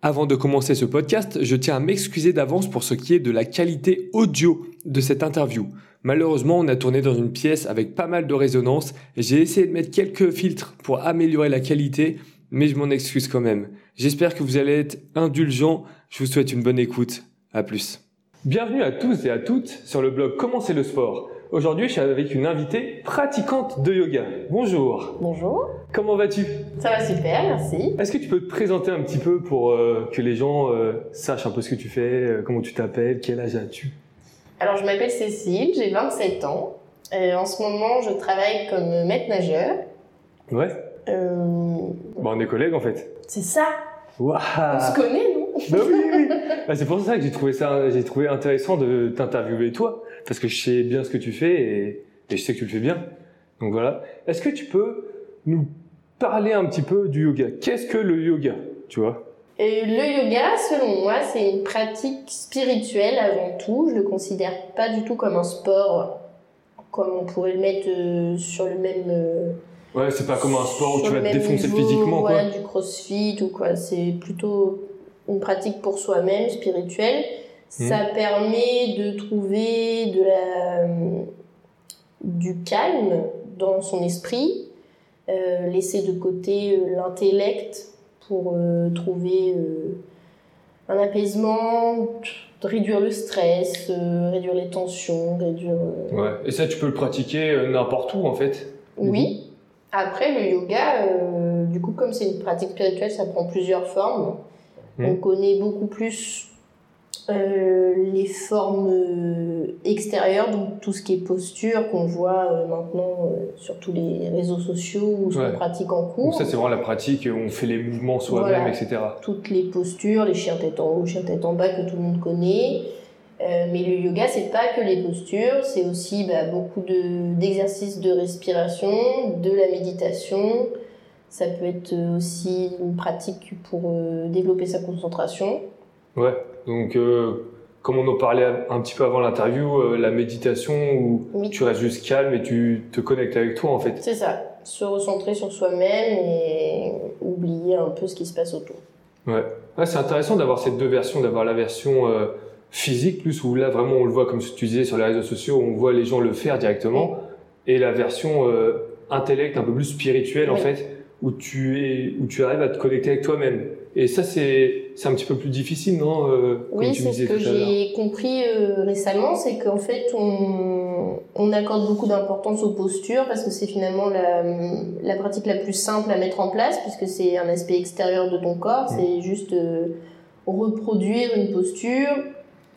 Avant de commencer ce podcast, je tiens à m'excuser d'avance pour ce qui est de la qualité audio de cette interview. Malheureusement, on a tourné dans une pièce avec pas mal de résonance. J'ai essayé de mettre quelques filtres pour améliorer la qualité, mais je m'en excuse quand même. J'espère que vous allez être indulgents. Je vous souhaite une bonne écoute. À plus. Bienvenue à tous et à toutes sur le blog Comment c'est le sport. Aujourd'hui, je suis avec une invitée pratiquante de yoga. Bonjour. Bonjour. Comment vas-tu? Ça va super, merci. Est-ce que tu peux te présenter un petit peu pour euh, que les gens euh, sachent un peu ce que tu fais, euh, comment tu t'appelles, quel âge as-tu? Alors, je m'appelle Cécile, j'ai 27 ans. Et en ce moment, je travaille comme maître nageur. Ouais. Bon, on est collègues en fait. c'est ça Waouh On se connaît, non? Bah oui, oui, oui. Bah, c'est pour ça que j'ai trouvé ça, j'ai trouvé intéressant de t'interviewer toi, parce que je sais bien ce que tu fais et, et je sais que tu le fais bien. Donc voilà. Est-ce que tu peux nous parler un petit peu du yoga? Qu'est-ce que le yoga Tu vois? Et le yoga, selon moi, c'est une pratique spirituelle avant tout. Je le considère pas du tout comme un sport, comme on pourrait le mettre euh, sur le même. euh, Ouais, c'est pas comme un sport où tu vas te défoncer niveau, physiquement, quoi. voilà, du crossfit ou quoi. C'est plutôt une pratique pour soi-même, spirituelle. Hmm. Ça permet de trouver de la, du calme dans son esprit, euh, laisser de côté euh, l'intellect pour euh, trouver euh, un apaisement, de réduire le stress, réduire les tensions, réduire... Ouais. Et ça, tu peux le pratiquer n'importe où en fait. oui. Après, le yoga, du coup, comme c'est une pratique spirituelle, ça prend plusieurs formes. Mm. On connaît beaucoup plus euh, les formes euh, extérieures, donc tout ce qui est posture qu'on voit euh, maintenant sur tous les réseaux sociaux ou ce Ouais. qu'on pratique en Donc cours. ça, c'est vraiment la pratique où on fait les mouvements soi-même, Voilà. etc. Toutes les postures, les chiens tête en haut, chiens tête en bas que tout le monde connaît. Mais le yoga, c'est pas que les postures, c'est aussi bah, beaucoup de- d'exercices de respiration, de la méditation. Ça peut être aussi une pratique pour développer sa concentration. Ouais. Donc, euh, comme on en parlait un petit peu avant l'interview, euh, la méditation où Oui. tu restes juste calme et tu te connectes avec toi en fait. C'est ça, se recentrer sur soi-même et oublier un peu ce qui se passe autour. Ouais. Ouais, c'est intéressant d'avoir ces deux versions, d'avoir la version euh, physique plus où là vraiment on le voit comme tu disais sur les réseaux sociaux, on voit les gens le faire directement, et la version euh, intellect un peu plus spirituelle en fait, où tu es, où tu arrives à te connecter avec toi-même. Et ça c'est un petit peu plus difficile, non euh, comme Oui, c'est ce que j'ai compris euh, récemment, c'est qu'en fait, on, on accorde beaucoup d'importance aux postures parce que c'est finalement la, la pratique la plus simple à mettre en place puisque c'est un aspect extérieur de ton corps, Mm. c'est juste euh, reproduire une posture,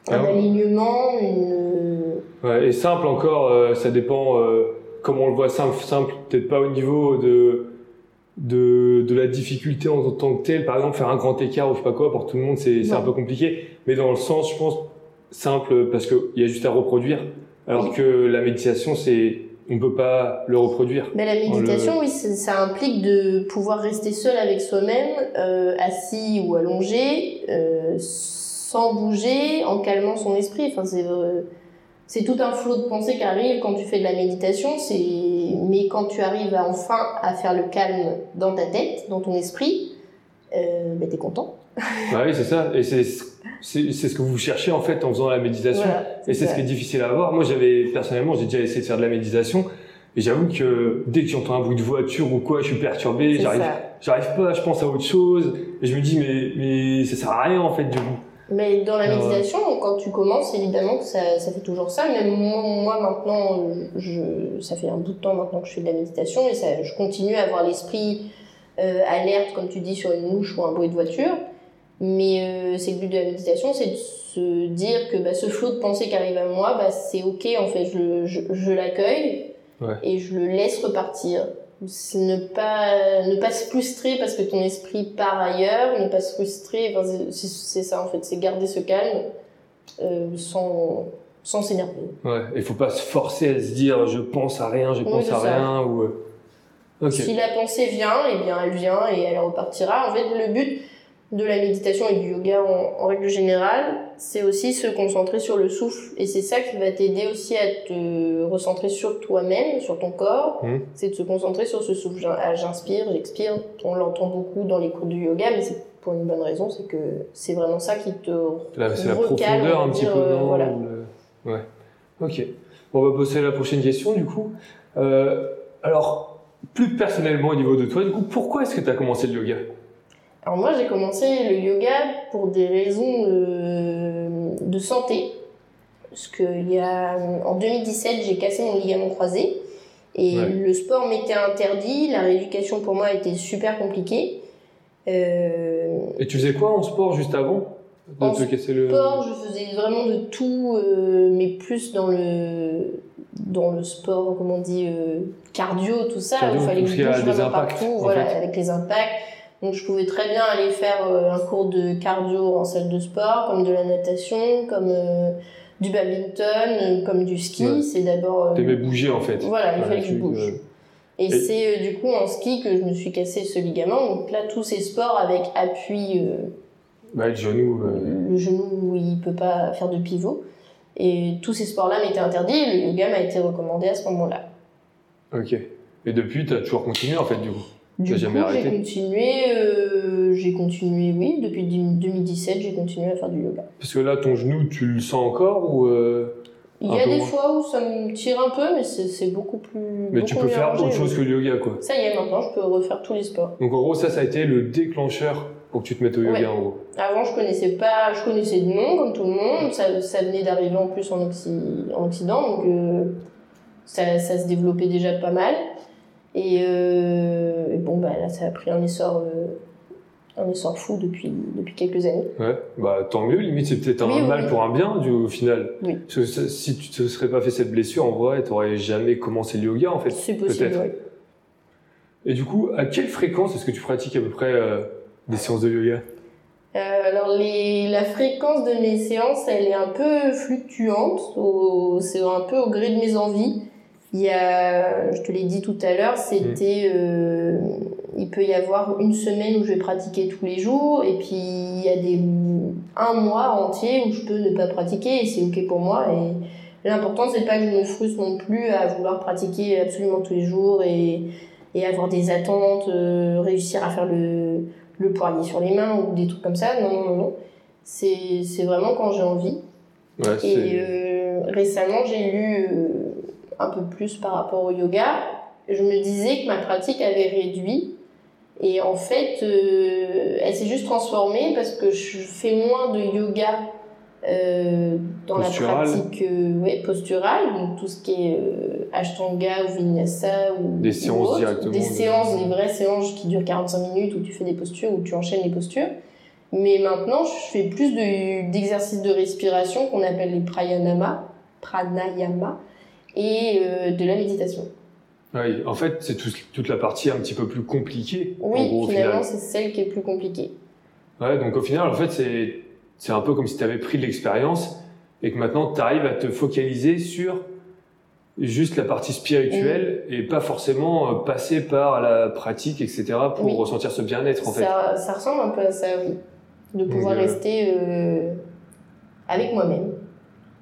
un Ah oui. alignement, une... Ouais, et simple encore, euh, ça dépend euh, comment on le voit simple, simple, peut-être pas au niveau de, de, de la difficulté en tant que telle. Par exemple, faire un grand écart ou je sais pas quoi, pour tout le monde, c'est un peu compliqué. Mais dans le sens, je pense, simple, parce qu'il y a juste à reproduire. Alors Oui. que la méditation, c'est, on peut pas le reproduire. Mais la méditation, oui, ça implique de pouvoir rester seul avec soi-même, euh, assis ou allongé, euh, sans bouger, en calmant son esprit. Enfin, c'est euh, c'est tout un flot de pensées qui arrive quand tu fais de la méditation. C'est mais quand tu arrives à, enfin à faire le calme dans ta tête, dans ton esprit, euh, ben, t'es content. Bah oui, c'est ça. Et c'est, ce que vous cherchez en fait en faisant la méditation. Voilà, Et c'est ce qui est difficile à avoir. Moi, j'avais personnellement, j'ai déjà essayé de faire de la méditation, et j'avoue que dès que j'entends un bruit de voiture ou quoi, je suis perturbé. J'arrive, j'arrive pas. Je pense à autre chose, et je me dis mais mais ça sert à rien en fait du coup. Mais dans la Ah méditation, quand tu commences, évidemment que ça, ça fait toujours ça. Même moi, moi, maintenant, je, ça fait un bout de temps maintenant que je fais de la méditation et ça, je continue à avoir l'esprit euh, alerte, comme tu dis, sur une mouche ou un bruit de voiture. Mais euh, c'est le but de la méditation, c'est de se dire que bah, ce flot de pensée qui arrive à moi, bah, c'est ok, en fait, je, je, je l'accueille Ouais. et je le laisse repartir. C'est ne pas, ne pas se frustrer parce que ton esprit part ailleurs, ne pas se frustrer, enfin, c'est- ça en fait, c'est garder ce calme euh, sans, sans s'énerver. Ouais. Il faut pas se forcer à se dire je pense à rien, je pense à ça. rien ou. euh. Si la pensée vient, eh bien elle vient et elle repartira. En fait, le but de la méditation et du yoga en, en règle générale, c'est aussi se concentrer sur le souffle. Et c'est ça qui va t'aider aussi à te recentrer sur toi-même, sur ton corps. Mhm. C'est de se concentrer sur ce souffle. Ah, J'inspire, j'expire. On l'entend beaucoup dans les cours du yoga, mais c'est pour une bonne raison, c'est que c'est vraiment ça qui te c'est la profondeur un petit peu, euh, voilà. Le- Ouais. Ok. Bon, on va passer à la prochaine question, du coup. Euh, alors, plus personnellement au niveau de toi, du coup, pourquoi est-ce que tu as commencé le yoga? Alors moi j'ai commencé le yoga pour des raisons euh, de santé. Parce que il y a, en 2017 j'ai cassé mon ligament croisé et Ouais. le sport m'était interdit, la rééducation pour moi était super compliquée. Euh, Et tu faisais quoi en sport juste avant de En te casser le... sport, je faisais vraiment de tout, euh, mais plus dans le dans le sport, comment on dit, euh, cardio, tout ça. Cardio, il fallait que je bouge partout, voilà, fait. avec les impacts. Donc je pouvais très bien aller faire euh, un cours de cardio en salle de sport, comme de la natation, comme euh, du badminton, euh, comme du ski. Ouais. C'est d'abord. euh, T'aimais bouger en fait. voilà, il fallait que je bouge. euh, Et, Et- c'est du coup en ski que je me suis cassé ce ligament. Donc là, tous ces sports avec appui, bah, le genou. le genou où il peut pas faire de pivot. Et tous ces sports-là m'étaient interdits et le yoga m'a été recommandé à ce moment-là. Ok. Et depuis, tu as toujours continué en fait, du coup? Du coup, j'ai continué, euh, j'ai continué, oui, depuis 2017, j'ai continué à faire du yoga. Parce que là, ton genou, tu le sens encore ou. euh, Il y a des moins. fois où ça me tire un peu, mais c'est beaucoup plus. Mais tu peux faire autre chose que le yoga, quoi. Ça y est, maintenant, je peux refaire tous les sports. Donc en gros, ça, ça a été le déclencheur pour que tu te mettes au yoga, Ouais. en gros. Avant, je connaissais pas, je connaissais de nom, comme tout le monde. Ça, ça venait d'arriver en plus en, Occi- en Occident, donc euh, ça, ça se développait déjà pas mal. Et, euh, et bon, bah là, ça a pris un essor, euh, un essor fou depuis, depuis quelques années. Ouais, bah tant mieux, limite c'est peut-être un Oui, mal oui. pour un bien du, au final. Oui. Parce que ça- si tu te serais pas fait cette blessure, en vrai, t'aurais jamais commencé le yoga en fait. C'est possible, oui. Et du coup, à quelle fréquence est-ce que tu pratiques à peu près euh, des séances de yoga? Euh, alors, les, la fréquence de mes séances, elle est un peu fluctuante. C'est un peu au gré de mes envies. Il y a, je te l'ai dit tout à l'heure, c'était, euh, il peut y avoir une semaine où je vais pratiquer tous les jours, et puis il y a des, un mois entier où je peux ne pas pratiquer, et c'est ok pour moi. Et l'important, c'est pas que je me frustre non plus à vouloir pratiquer absolument tous les jours et, et avoir des attentes, euh, réussir à faire le, le poirier sur les mains ou des trucs comme ça. Non, non, non, non. C'est, c'est vraiment quand j'ai envie. Ouais, Et euh, récemment, j'ai lu un peu plus par rapport au yoga. Je me disais que ma pratique avait réduit. Et en fait, euh, elle s'est juste transformée parce que je fais moins de yoga euh, dans Postural. la pratique euh, ouais, posturale, donc tout ce qui est Ashtanga ou Vinyasa ou Des ou séances autre. directement Des de- séances, des vraies séances qui durent 45 minutes où tu fais des postures, où tu enchaînes les postures. Mais maintenant, je fais plus de- d'exercices de respiration qu'on appelle les pranayama, pranayama et euh, de la méditation. Ouais, en fait, c'est tout- toute la partie un petit peu plus compliquée. Oui, gros, finalement, final. c'est celle qui est plus compliquée. Ouais, donc au final, en fait, c'est c'est un peu comme si tu avais pris de l'expérience et que maintenant tu arrives à te focaliser sur juste la partie spirituelle et pas forcément euh, passer par la pratique, etc. pour Oui. ressentir ce bien-être en fait. Ça, ça ressemble un peu à ça, oui. De pouvoir euh, rester euh, avec moi-même,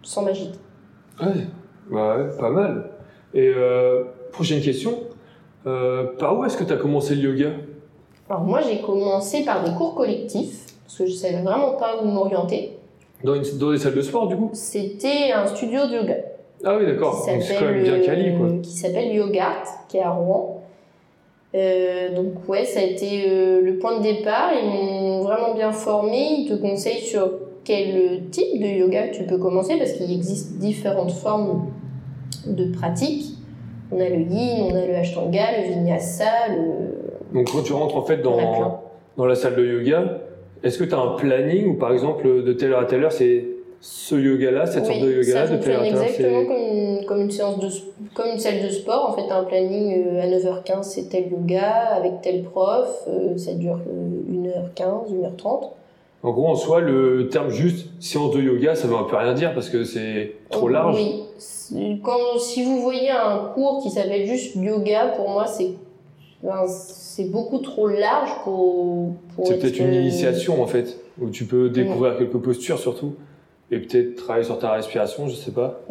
sans m'agiter. Ouais, bah ouais, pas mal. Et euh, prochaine question, euh, par où est-ce que tu as commencé le yoga? Alors moi, j'ai commencé par des cours collectifs, parce que je savais vraiment pas où m'orienter. dans, une, dans des salles de sport du coup? C'était un studio de yoga. Ah oui, d'accord, donc c'est quand même bien quali quoi. euh, qui s'appelle Yogart, qui est à Rouen. Euh, donc ouais, ça a été euh, le point de départ. Ils m'ont vraiment bien formé. Ils te conseillent sur quel type de yoga tu peux commencer parce qu'il existe différentes formes de pratique. On a le yin, on a le ashtanga, le vinyasa, le... Donc quand tu rentres en fait dans, dans la salle de yoga, est-ce que tu as un planning ou par exemple de telle heure à telle heure c'est ce yoga-là, cette sorte de Oui, yoga-là, de telle heure à telle heure exactement comme une, comme une séance de comme une salle de sport. En fait, t'as un planning euh, à 9h15, c'est tel yoga avec tel prof. euh, ça dure euh, 1h15, 1h30. En gros, en soi, le terme juste séance de yoga, ça veut un peu rien dire parce que c'est trop large. Oui. Quand, si vous voyez un cours qui s'appelle juste yoga, pour moi, c'est ben, c'est beaucoup trop large pour. pour C'est être, peut-être une euh, initiation en fait, où tu peux découvrir quelques postures surtout, et peut-être travailler sur ta respiration, je sais pas.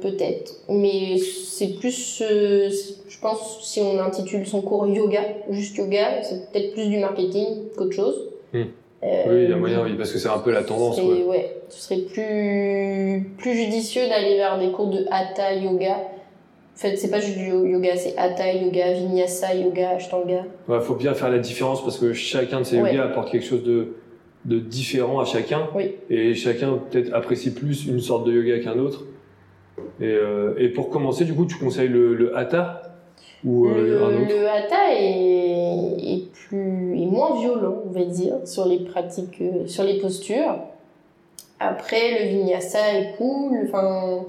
Peut-être. Mais c'est plus. euh, je pense, si on intitule son cours yoga, juste yoga, c'est peut-être plus du marketing qu'autre chose. Hmm. Oui, il y a moyen, oui, parce que c'est un peu la tendance. Ce serait, ouais. ce serait plus, plus judicieux d'aller vers des cours de hatha yoga. En fait, c'est pas juste du yoga, c'est hatha yoga, vinyasa yoga, ashtanga. Il faut bien faire la différence parce que chacun de ces yogas apporte quelque chose de, de différent à chacun. Oui. Et chacun peut-être apprécie plus une sorte de yoga qu'un autre. Et, euh, et, pour commencer, du coup, tu conseilles le, le hatha ou euh, le, un autre? Le hatha est, est, plus, est moins violent, on va dire, sur les pratiques, euh, sur les postures. Après, le vinyasa est cool. Enfin.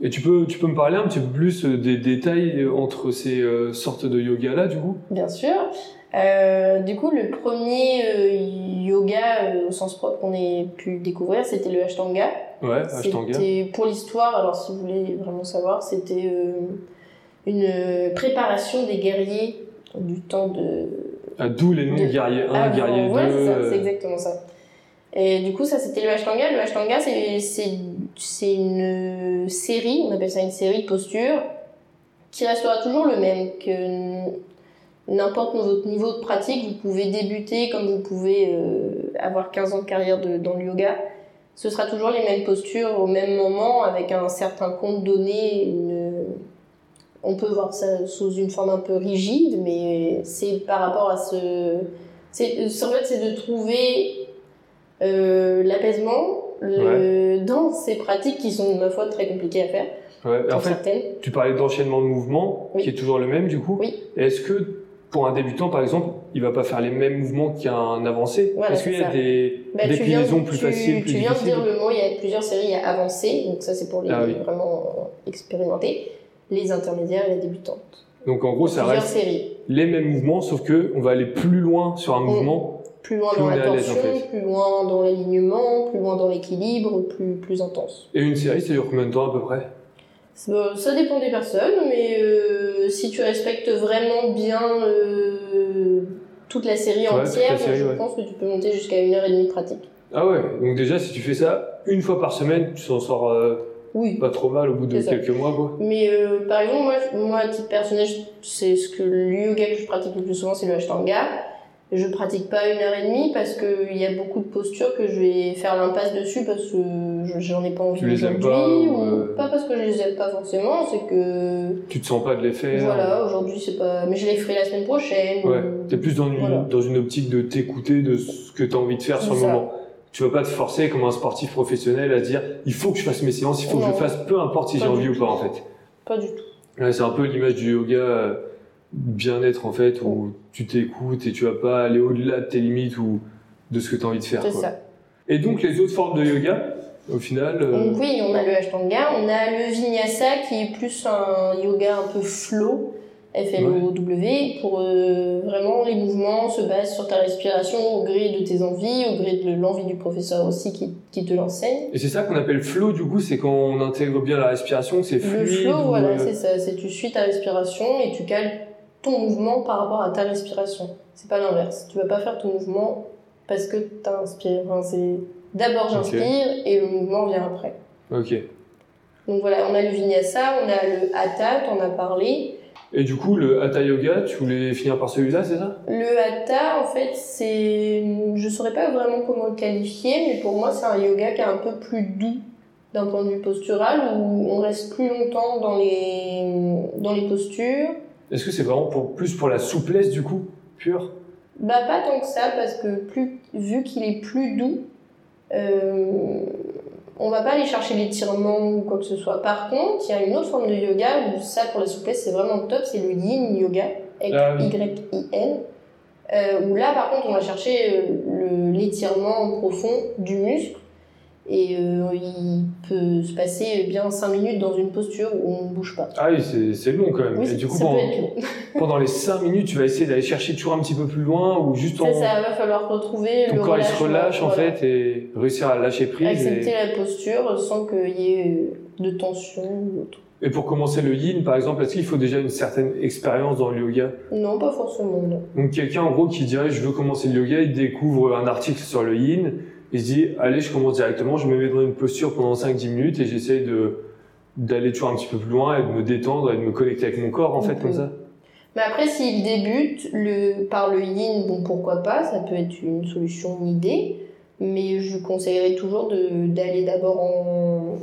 Et tu peux, tu peux me parler un petit peu plus des détails entre ces sortes de yoga-là, du coup? Bien sûr. Euh, du coup, le premier euh, yoga euh, au sens propre qu'on ait pu découvrir, c'était le Ashtanga. Ouais, Ashtanga. C'était pour l'histoire, alors si vous voulez vraiment savoir, c'était une préparation des guerriers du temps de. Ah, d'où les noms de... guerrier 1, ah, guerrier 2. Ouais, c'est exactement ça. Et du coup, ça c'était le Ashtanga. Le Ashtanga, c'est une série, on appelle ça une série de postures, qui restera toujours le même. Que n'importe votre niveau de pratique, vous pouvez débuter comme vous pouvez euh, avoir 15 ans de carrière de, dans le yoga. Ce sera toujours les mêmes postures au même moment avec un certain compte donné. Une... On peut voir ça sous une forme un peu rigide, mais c'est par rapport à ce. C'est, en fait, c'est de trouver euh, l'apaisement le... dans ces pratiques qui sont, ma foi, très compliquées à faire. Ouais. En fait, tu parlais d'enchaînement de mouvements, qui est toujours le même du coup. Oui. Est-ce que pour un débutant, par exemple, il va pas faire les mêmes mouvements qu'un avancé? Voilà, Est-ce qu'il y a des bah, déclinaisons plus tu, faciles, plus Tu viens de dire le mot, il y a plusieurs séries à avancer, donc ça c'est pour les ah, oui. vraiment expérimentés, les intermédiaires et les débutantes. Donc en gros, ça reste séries. les mêmes mouvements, sauf que on va aller plus loin sur un mouvement. Plus loin Plus dans la tension, en fait. plus loin dans l'alignement, plus loin dans l'équilibre, plus, plus intense. Et une série, ça dure combien de temps à peu près? Ça, ça dépend des personnes, mais euh, si tu respectes vraiment bien euh, toute la série Ouais, entière, toute la série, je ouais. pense que tu peux monter jusqu'à une heure et demie de pratique. Ah ouais, donc déjà, si tu fais ça une fois par semaine, tu s'en sors euh, Oui. pas trop mal au bout de quelques mois, quoi. Mais euh, par exemple, moi, moi, à titre personnel, c'est ce que le yoga que je pratique le plus souvent, c'est le Ashtanga. Je pratique pas une heure et demie parce qu'il y a beaucoup de postures que je vais faire l'impasse dessus parce que je- j'en ai pas envie Tu les aimes aujourd'hui. pas, ou euh, pas parce que je les aime pas forcément, c'est que Tu te sens pas de les faire. voilà, aujourd'hui c'est pas. Mais je les ferai la semaine prochaine. Ouais, ou- t'es plus dans une, Voilà. dans une optique de t'écouter de ce que t'as envie de faire sur le moment. Tu vas pas te forcer comme un sportif professionnel à se dire il faut que je fasse mes séances, il faut que je fasse, peu importe si j'ai envie ou pas en fait. Pas du tout. Ouais, c'est un peu l'image du yoga euh, bien-être en fait, où tu t'écoutes et tu vas pas aller au-delà de tes limites ou de ce que tu as envie de faire. C'est ça. Et donc les autres formes de yoga, au final, euh, Donc oui, on a le Ashtanga, on a le Vinyasa qui est plus un yoga un peu flow, F-L-O-W, pour euh, vraiment les mouvements se basent sur ta respiration au gré de tes envies, au gré de l'envie du professeur aussi qui, qui te l'enseigne. et c'est ça qu'on appelle flow du coup, c'est quand on intègre bien la respiration, c'est Le fluide. flow, ou, voilà, euh, c'est ça, c'est tu suis ta respiration et tu cales ton mouvement par rapport à ta respiration. C'est pas l'inverse. Tu vas pas faire ton mouvement parce que t'as inspiré. Enfin, c'est d'abord j'inspire et le mouvement vient après. Ok. Donc voilà, on a le vinyasa, on a le hatha, t'en as parlé. Et du coup, le hatha yoga, tu voulais finir par celui-là, c'est ça? Le hatha, en fait, c'est. Je saurais pas vraiment comment le qualifier, mais pour moi, c'est un yoga qui est un peu plus doux d'un point de vue postural, où on reste plus longtemps dans les, dans les postures. Est-ce que c'est vraiment pour, plus pour la souplesse du coup, pure? Bah, pas tant que ça, parce que plus, vu qu'il est plus doux, euh, on va pas aller chercher l'étirement ou quoi que ce soit. Par contre, il y a une autre forme de yoga où ça, pour la souplesse, c'est vraiment top, c'est le yin yoga, Ah oui. Y-I-N. Euh, où là, par contre, on va chercher euh, le- l'étirement profond du muscle. Et euh, il peut se passer bien 5 minutes dans une posture où on ne bouge pas. Ah oui, c'est long quand même. Oui, et du coup, ça pendant, peut être long. pendant les 5 minutes, tu vas essayer d'aller chercher toujours un petit peu plus loin ou juste en. Ça, ça va falloir retrouver ton le corps il se relâche en fait et réussir à lâcher prise. Accepter Et, la posture sans qu'il y ait euh, de tension ou autre. et pour commencer le yin par exemple, est-ce qu'il faut déjà une certaine expérience dans le yoga? Non, pas forcément, non. Donc quelqu'un en gros qui dirait je veux commencer le yoga, il découvre un article sur le yin, il se dit allez je commence directement, je me mets dans une posture pendant 5-10 minutes et j'essaye de d'aller toujours un petit peu plus loin et de me détendre et de me connecter avec mon corps en fait comme ça. Mais après, s'il débute le, par le yin, bon, pourquoi pas, ça peut être une solution, une idée. Mais je conseillerais toujours d'aller d'abord en,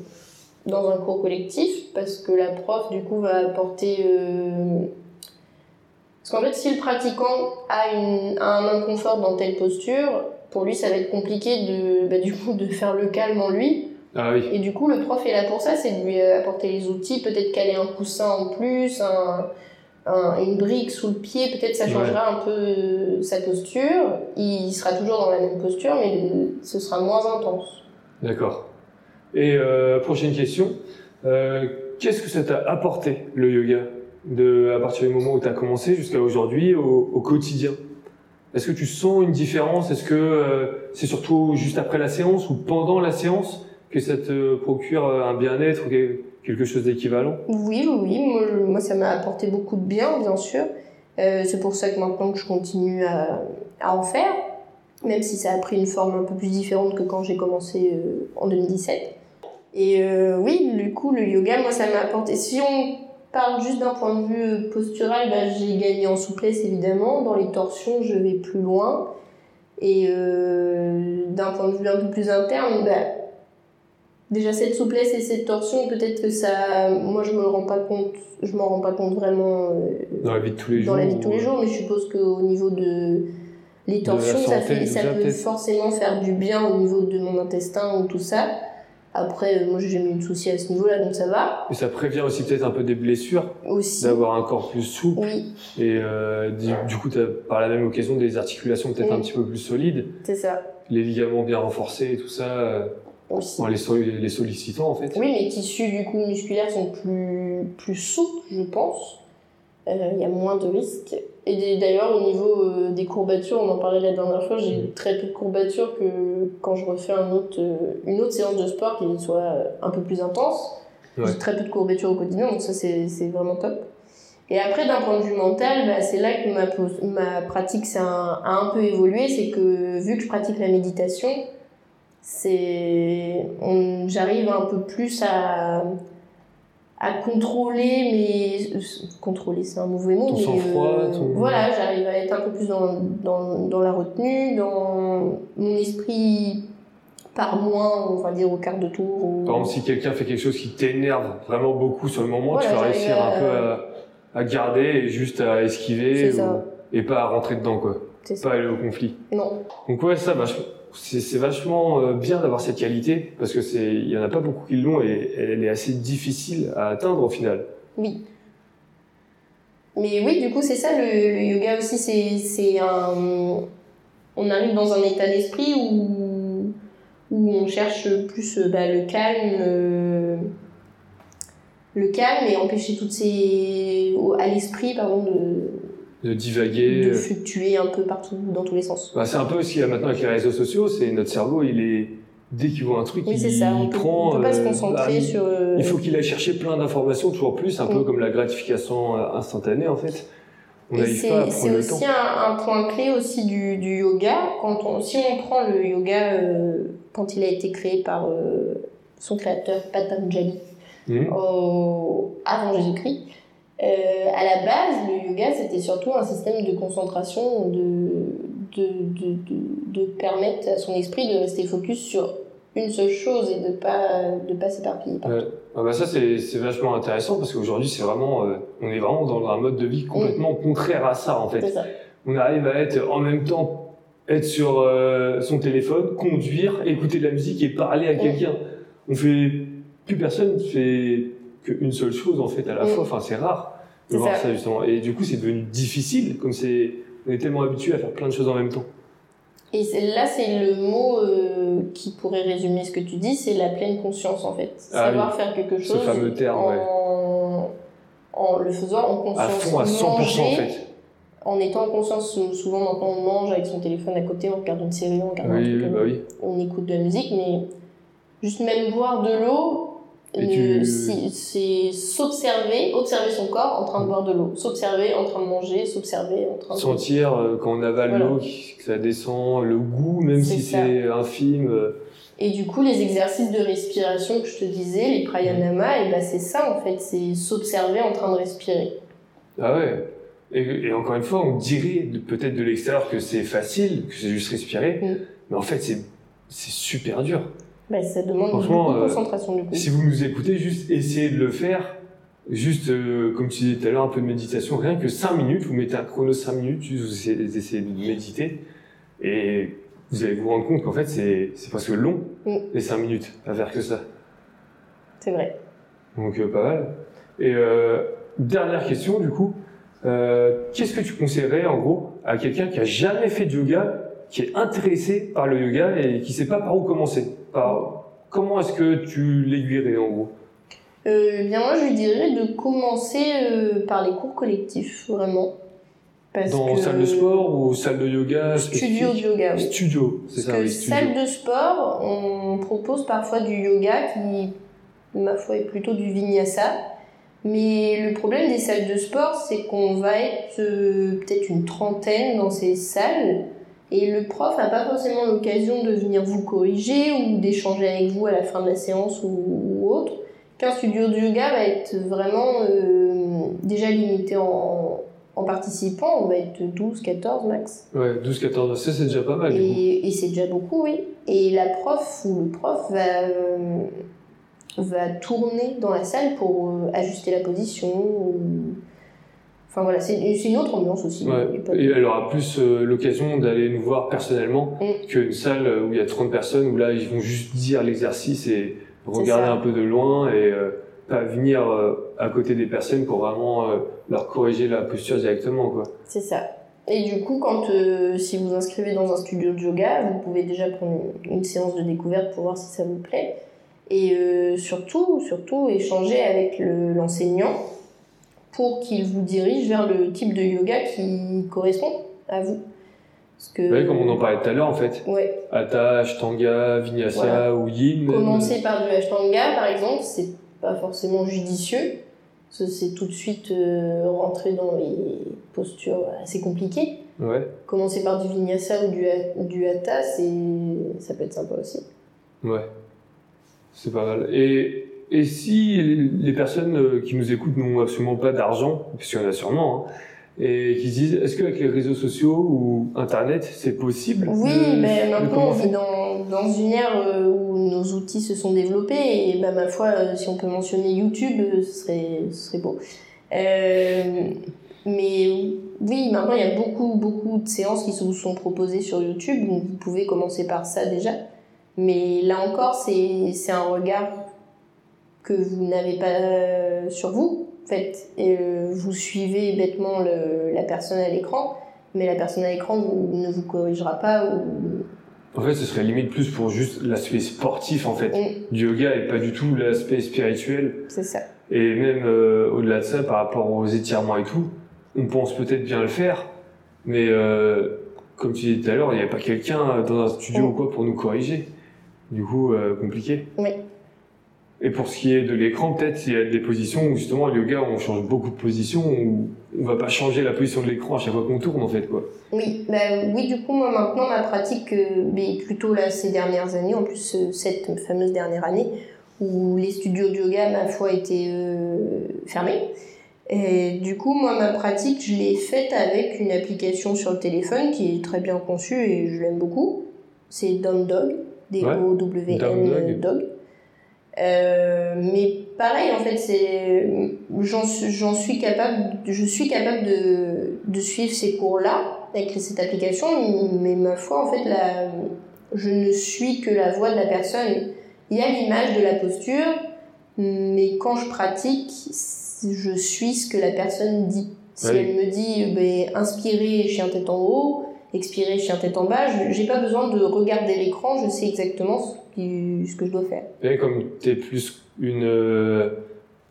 dans un cours collectif parce que la prof, du coup, va apporter. Euh, parce qu'en fait, si le pratiquant a, une, a un inconfort dans telle posture, pour lui, ça va être compliqué de, bah, du coup, de faire le calme en lui. Ah oui. Et du coup, le prof est là pour ça, c'est de lui apporter les outils, peut-être caler un coussin en plus, un, une brique sous le pied, peut-être ça changera un peu euh, sa posture. Il sera toujours dans la même posture, mais ce sera moins intense. D'accord. Et euh, prochaine question. Euh, qu'est-ce que ça t'a apporté, le yoga, de, à partir du moment où tu as commencé jusqu'à aujourd'hui, au, quotidien? Est-ce que tu sens une différence? Est-ce que c'est surtout juste après la séance ou pendant la séance que ça te procure un bien-être quelque chose d'équivalent? Oui, oui, moi, moi ça m'a apporté beaucoup de bien, bien sûr. Euh, c'est pour ça que maintenant que je continue à, en faire, même si ça a pris une forme un peu plus différente que quand j'ai commencé euh, en 2017. Et euh, oui, du coup, le yoga, moi, ça m'a apporté. Si on parle juste d'un point de vue postural, bah, j'ai gagné en souplesse, évidemment. Dans les torsions, je vais plus loin. Et d'un point de vue un peu plus interne, bah, déjà cette souplesse et cette torsion peut-être que ça moi je me rends pas compte je m'en rends pas compte vraiment euh, dans la vie de tous les jours dans la vie de tous les jours mais je suppose qu'au niveau de les torsions ça fait ça peut forcément faire du bien au niveau de mon intestin ou tout ça après euh, moi j'ai jamais eu de soucis à ce niveau là donc ça va et ça prévient aussi peut-être un peu des blessures aussi d'avoir un corps plus souple oui. et euh, du, coup as par la même occasion des articulations peut-être un petit peu plus solides c'est ça les ligaments bien renforcés et tout ça les, les, sollicitant en fait. Oui, les tissus du coup musculaires sont plus, plus souples, je pense. Euh, il y a moins de risques. Et d'ailleurs, au niveau euh, des courbatures, on en parlait la dernière fois, j'ai mm. très peu de courbatures que quand je refais un autre, euh, une autre séance de sport qui soit un peu plus intense. J'ai très peu de courbatures au quotidien, donc ça c'est vraiment top. Et après, d'un point de vue mental, bah, c'est là que ma, ma pratique a un peu évolué. C'est que vu que je pratique la méditation, j'arrive un peu plus à à contrôler mais contrôler c'est un mauvais mot mais euh, voilà j'arrive à être un peu plus dans, dans, dans la retenue dans mon esprit par moins on va dire au quart de tour par exemple si quelqu'un fait quelque chose qui t'énerve vraiment beaucoup sur le moment tu vas réussir un peu à, à, garder et juste à esquiver et pas à rentrer dedans quoi. Pas aller au conflit. Non. Donc ouais ça vachement c'est vachement euh, bien d'avoir cette qualité parce que c'est il y en a pas beaucoup qui l'ont et elle est assez difficile à atteindre au final. Oui. Mais oui, du coup, c'est ça le, yoga aussi c'est un on arrive dans un état d'esprit où où on cherche plus euh, bah, le calme le, le calme et empêcher toutes ces à l'esprit pardon de de divaguer. De fluctuer un peu partout, dans tous les sens. Bah, c'est un peu aussi maintenant avec les réseaux sociaux, c'est notre cerveau, il est dès qu'il voit un truc, il, ça. On prend. peut pas se euh, concentrer bah, sur. Euh, il faut qu'il aille chercher plein d'informations, toujours plus, un peu comme la gratification euh, instantanée en fait. C'est aussi un, un, point clé aussi du, du yoga. Quand on, si on prend le yoga quand il a été créé par son créateur Patanjali mmh. avant Jésus-Christ, euh, à la base, le yoga, c'était surtout un système de concentration, de, de, de, de, permettre à son esprit de rester focus sur une seule chose et de pas de pas s'éparpiller. Ah bah ça c'est c'est vachement intéressant parce qu'aujourd'hui c'est vraiment euh, on est vraiment dans un mode de vie complètement mm. contraire à ça en fait. Ça. On arrive à être en même temps être sur euh, son téléphone, conduire, écouter de la musique et parler à mm. quelqu'un. On fait plus personne fait qu'une seule chose en fait à la mm. fois. Enfin, c'est rare de voir ça. justement. Et du coup, c'est devenu difficile, comme c'est on est tellement habitué à faire plein de choses en même temps. Et là, c'est le mot euh, qui pourrait résumer ce que tu dis, c'est la pleine conscience en fait. Ah Savoir faire quelque chose ce fameux terme, en... en le faisant en conscience. À fond, à 100% en fait. En étant en conscience, souvent maintenant on mange avec son téléphone à côté, on regarde une série, on regarde oui, un truc, bah on écoute de la musique, mais juste même boire de l'eau, c'est s'observer, observer son corps en train de boire de l'eau, s'observer en train de manger, s'observer en train de... Sentir euh, quand on avale l'eau, que ça descend, le goût, même si c'est infime. Euh. Et du coup, les exercices de respiration que je te disais, les pranayama, et ben c'est ça en fait, c'est s'observer en train de respirer. Ah ouais Et, encore une fois, on dirait peut-être de l'extérieur que c'est facile, que c'est juste respirer, Mm. mais en fait, c'est super dur. Bah, ça demande beaucoup de euh, concentration du coup. Si vous nous écoutez, juste essayez de le faire. Juste, euh, comme tu disais tout à l'heure, un peu de méditation. Rien que 5 minutes, vous mettez un chrono 5 minutes, juste vous essayez, vous essayez de méditer. Et vous allez vous rendre compte qu'en fait, c'est c'est presque long, Mm. les 5 minutes, à faire que ça. C'est vrai. Donc, euh, pas mal. Et euh, dernière question, du coup. Euh, Qu'est-ce que tu conseillerais, en gros, à quelqu'un qui a jamais fait de yoga, qui est intéressé par le yoga et qui sait pas par où commencer? Comment est-ce que tu l'aiguillerais, en gros? Euh, bien moi, je lui dirais de commencer euh, par les cours collectifs, vraiment. Parce Dans que... salle de sport ou salle de yoga Studio de yoga, oui. Studio, c'est ça, que oui, studio. salle de sport, on propose parfois du yoga qui, ma foi, est plutôt du vinyasa. Mais le problème des salles de sport, c'est qu'on va être euh, peut-être une trentaine dans ces salles. Et le prof n'a pas forcément l'occasion de venir vous corriger ou d'échanger avec vous à la fin de la séance ou, ou autre. Qu'un studio de yoga va être vraiment euh, déjà limité en, en participants. On va être 12, 14 max. Ouais, 12-14, ça c'est déjà pas mal. et c'est déjà beaucoup, oui. Et la prof ou le prof va, euh, va tourner dans la salle pour euh, ajuster la position. ou- Enfin voilà, c'est une autre ambiance aussi. Ouais. Et elle aura plus euh, l'occasion d'aller nous voir personnellement Mm. qu'une salle où il y a 30 personnes où là ils vont juste dire l'exercice et regarder un peu de loin et euh, pas venir euh, à côté des personnes pour vraiment euh, leur corriger la posture directement quoi. C'est ça. Et du coup, quand euh, si vous inscrivez dans un studio de yoga, vous pouvez déjà prendre une, séance de découverte pour voir si ça vous plaît. Et euh, surtout, surtout échanger avec le- l'enseignant pour qu'il vous dirige vers le type de yoga qui correspond à vous. Parce que, Ouais, comme on en parlait tout à l'heure en fait. Ouais, Hatha, Ashtanga, Vinyasa Voilà. ou Yin. commencer par du Ashtanga, par exemple, c'est pas forcément judicieux. parce que C'est tout de suite euh, rentrer dans les postures assez compliquées. Ouais, Commencer par du vinyasa ou du, du hatha, ça peut être sympa aussi. ouais. C'est pas mal. Et, et si les personnes euh, qui nous écoutent n'ont absolument pas d'argent, parce qu'il y en a sûrement, hein, et qui se disent est-ce qu'avec les réseaux sociaux ou Internet, c'est possible Oui, de- ben maintenant on vit dans, dans une ère euh, où nos outils se sont développés et ben, ma foi, euh, si on peut mentionner YouTube, ce serait, ce serait beau. Euh, mais oui, maintenant il y a beaucoup, beaucoup de séances qui vous sont proposées sur YouTube, donc vous pouvez commencer par ça déjà. Mais là encore, c'est un regard que vous n'avez pas euh, sur vous, en fait. Et, euh, vous suivez bêtement le, la personne à l'écran, mais la personne à l'écran ne vous corrigera pas. Ou... En fait, ce serait limite plus pour juste l'aspect sportif en fait Mm, du yoga et pas du tout l'aspect spirituel. c'est ça. Et même euh, au-delà de ça, par rapport aux étirements et tout, on pense peut-être bien le faire, mais euh, comme tu disais tout à l'heure, il n'y avait pas quelqu'un dans un studio Mm. ou quoi pour nous corriger. Du coup, euh, compliqué. Oui. Et pour ce qui est de l'écran, peut-être il y a des positions où justement le yoga, on change beaucoup de positions, où on va pas changer la position de l'écran à chaque fois qu'on tourne en fait quoi. Oui, bah, oui, du coup, moi maintenant, ma pratique, euh, mais plutôt là, ces dernières années, en plus, euh, cette fameuse dernière année, où les studios de yoga, ma foi, étaient euh, fermés. Et du coup, moi, ma pratique, je l'ai faite avec une application sur le téléphone qui est très bien conçue et je l'aime beaucoup. C'est Down Dog, D-O-W-N Down Dog. Dog. Euh, mais pareil, en fait, c'est, j'en suis, j'en suis capable, je suis capable de, de suivre ces cours-là avec cette application, mais ma foi, en fait, la, je ne suis que la voix de la personne. Il y a l'image de la posture, mais quand je pratique, je suis ce que la personne dit. Si Oui. elle me dit, ben, inspirez, chien tête en haut, expirez, chien tête en bas, je- j'ai pas besoin de regarder l'écran, je sais exactement ce, que je dois faire. Et comme tu es plus une euh,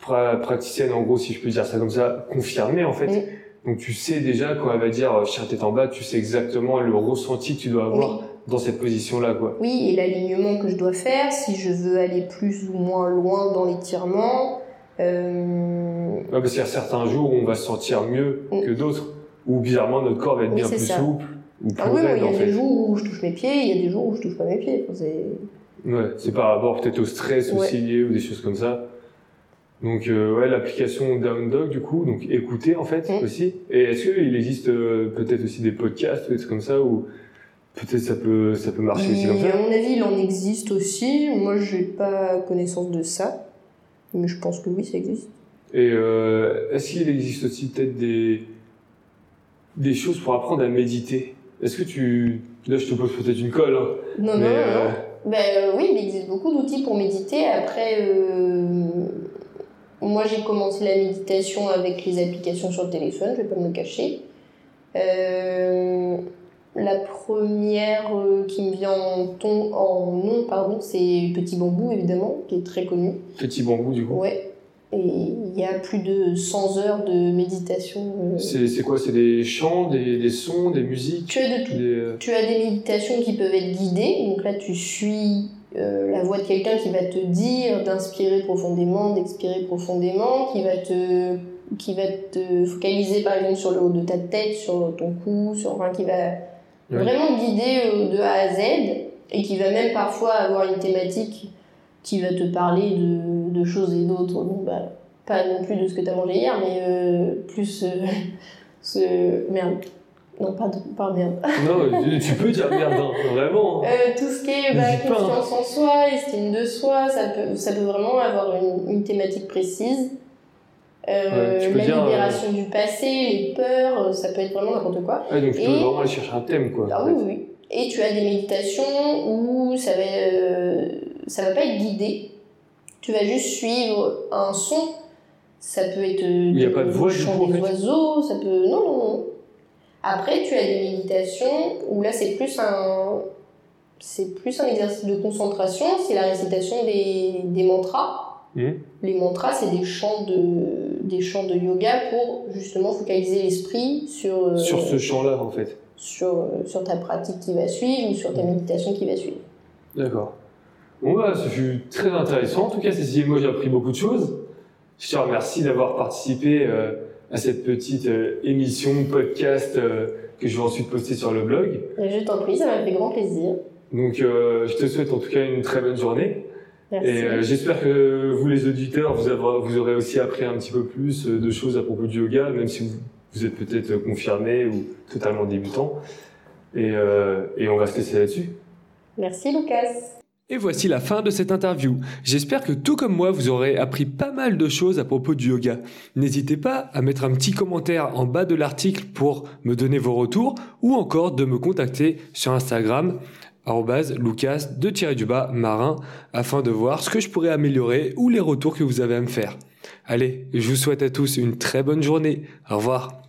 pra- praticienne, en gros, si je peux dire ça comme ça, confirmée en fait. Donc tu sais déjà quand elle va dire euh, chien tête en bas, tu sais exactement le ressenti que tu dois avoir Oui. dans cette position-là, quoi. Oui, et l'alignement que je dois faire, si je veux aller plus ou moins loin dans l'étirement. Euh, Ouais, parce qu'il y a certains jours où on va se sentir mieux que d'autres, où bizarrement notre corps va être bien plus ça. souple ou plus Ah oui, raide il y en a fait. des jours où je touche mes pieds, il y a des jours où je touche pas mes pieds. Ouais, c'est par rapport peut-être au stress Ouais. aussi lié ou des choses comme ça. Donc euh, ouais, l'application Down Dog du coup, donc écouter en fait aussi. Et est-ce qu'il existe euh, peut-être aussi des podcasts ou des trucs comme ça où peut-être ça peut ça peut marcher aussi comme Et à ça mon avis, il en existe aussi. Moi, j'ai pas connaissance de ça. Mais je pense que oui, ça existe. Et euh, est-ce qu'il existe aussi peut-être des des choses pour apprendre à méditer? Est-ce que tu là je te pose peut-être une colle hein, Non, mais non, euh, non. Ben, euh, oui, il existe beaucoup d'outils pour méditer. Après, euh, moi, j'ai commencé la méditation avec les applications sur le téléphone, je vais pas me le cacher. Euh, la première euh, qui me vient en, ton, en nom, pardon, c'est Petit Bambou, évidemment, qui est très connu. petit bambou du coup. Ouais. Et il y a plus de 100 heures de méditation. euh, C'est quoi? C'est des chants, des, des sons, des musiques? Tu as de tout. des, euh, Tu as des méditations qui peuvent être guidées, donc là tu suis euh, la voix de quelqu'un qui va te dire d'inspirer profondément, d'expirer profondément, qui va te qui va te focaliser par exemple sur le haut de ta tête, sur ton cou, sur enfin qui va Ouais. vraiment guider euh, de A à Z et qui va même parfois avoir une thématique qui va te parler de, de choses et d'autres. Bon, bah, pas non plus de ce que tu as mangé hier, mais euh, plus euh, ce merde. Non, pas, de- pas merde. Non, tu- peux dire merde, hein, vraiment. hein. Euh, tout ce qui est bah, hein. confiance en soi, estime de soi, ça peut, ça peut vraiment avoir une, une thématique précise. Euh, Ouais, la dire, libération du passé, les peurs, ça peut être vraiment n'importe quoi. Ouais, donc tu peux Et- vraiment aller chercher un thème quoi. Ah oui, oui, oui. Et tu as des méditations où ça va, euh, ça va pas être guidé. Tu vas juste suivre un son. Ça peut être euh, Il y a pas de voix, du chant coup, des oiseaux, ça peut... Non, non, non. Après, tu as des méditations où là, c'est plus un... C'est plus un exercice de concentration, c'est la récitation des, des mantras. Mhm. Les mantras, c'est des chants de, des chants de yoga pour justement focaliser l'esprit sur, euh, Sur ce champ-là en fait. sur, euh, sur ta pratique qui va suivre ou sur ta méditation qui va suivre. D'accord. Bon bah, ce fut très intéressant. En tout cas, Cécile, moi j'ai appris beaucoup de choses. Je te remercie d'avoir participé euh, à cette petite euh, émission, podcast euh, que je vais ensuite poster sur le blog. Je t'en prie, ça m'a fait grand plaisir. Donc je te souhaite en tout cas une très bonne journée. Merci. Et j'espère que vous les auditeurs, vous, avez- vous aurez aussi appris un petit peu plus de choses à propos du yoga, même si vous, vous êtes peut-être confirmé ou totalement débutant. Et, et on va se laisser là-dessus. Merci Lucas. Et voici la fin de cette interview. J'espère que tout comme moi, vous aurez appris pas mal de choses à propos du yoga. N'hésitez pas à mettre un petit commentaire en bas de l'article pour me donner vos retours ou encore de me contacter sur Instagram lucas de du bas marin afin de voir ce que je pourrais améliorer ou les retours que vous avez à me faire. Allez, je vous souhaite à tous une très bonne journée. Au revoir.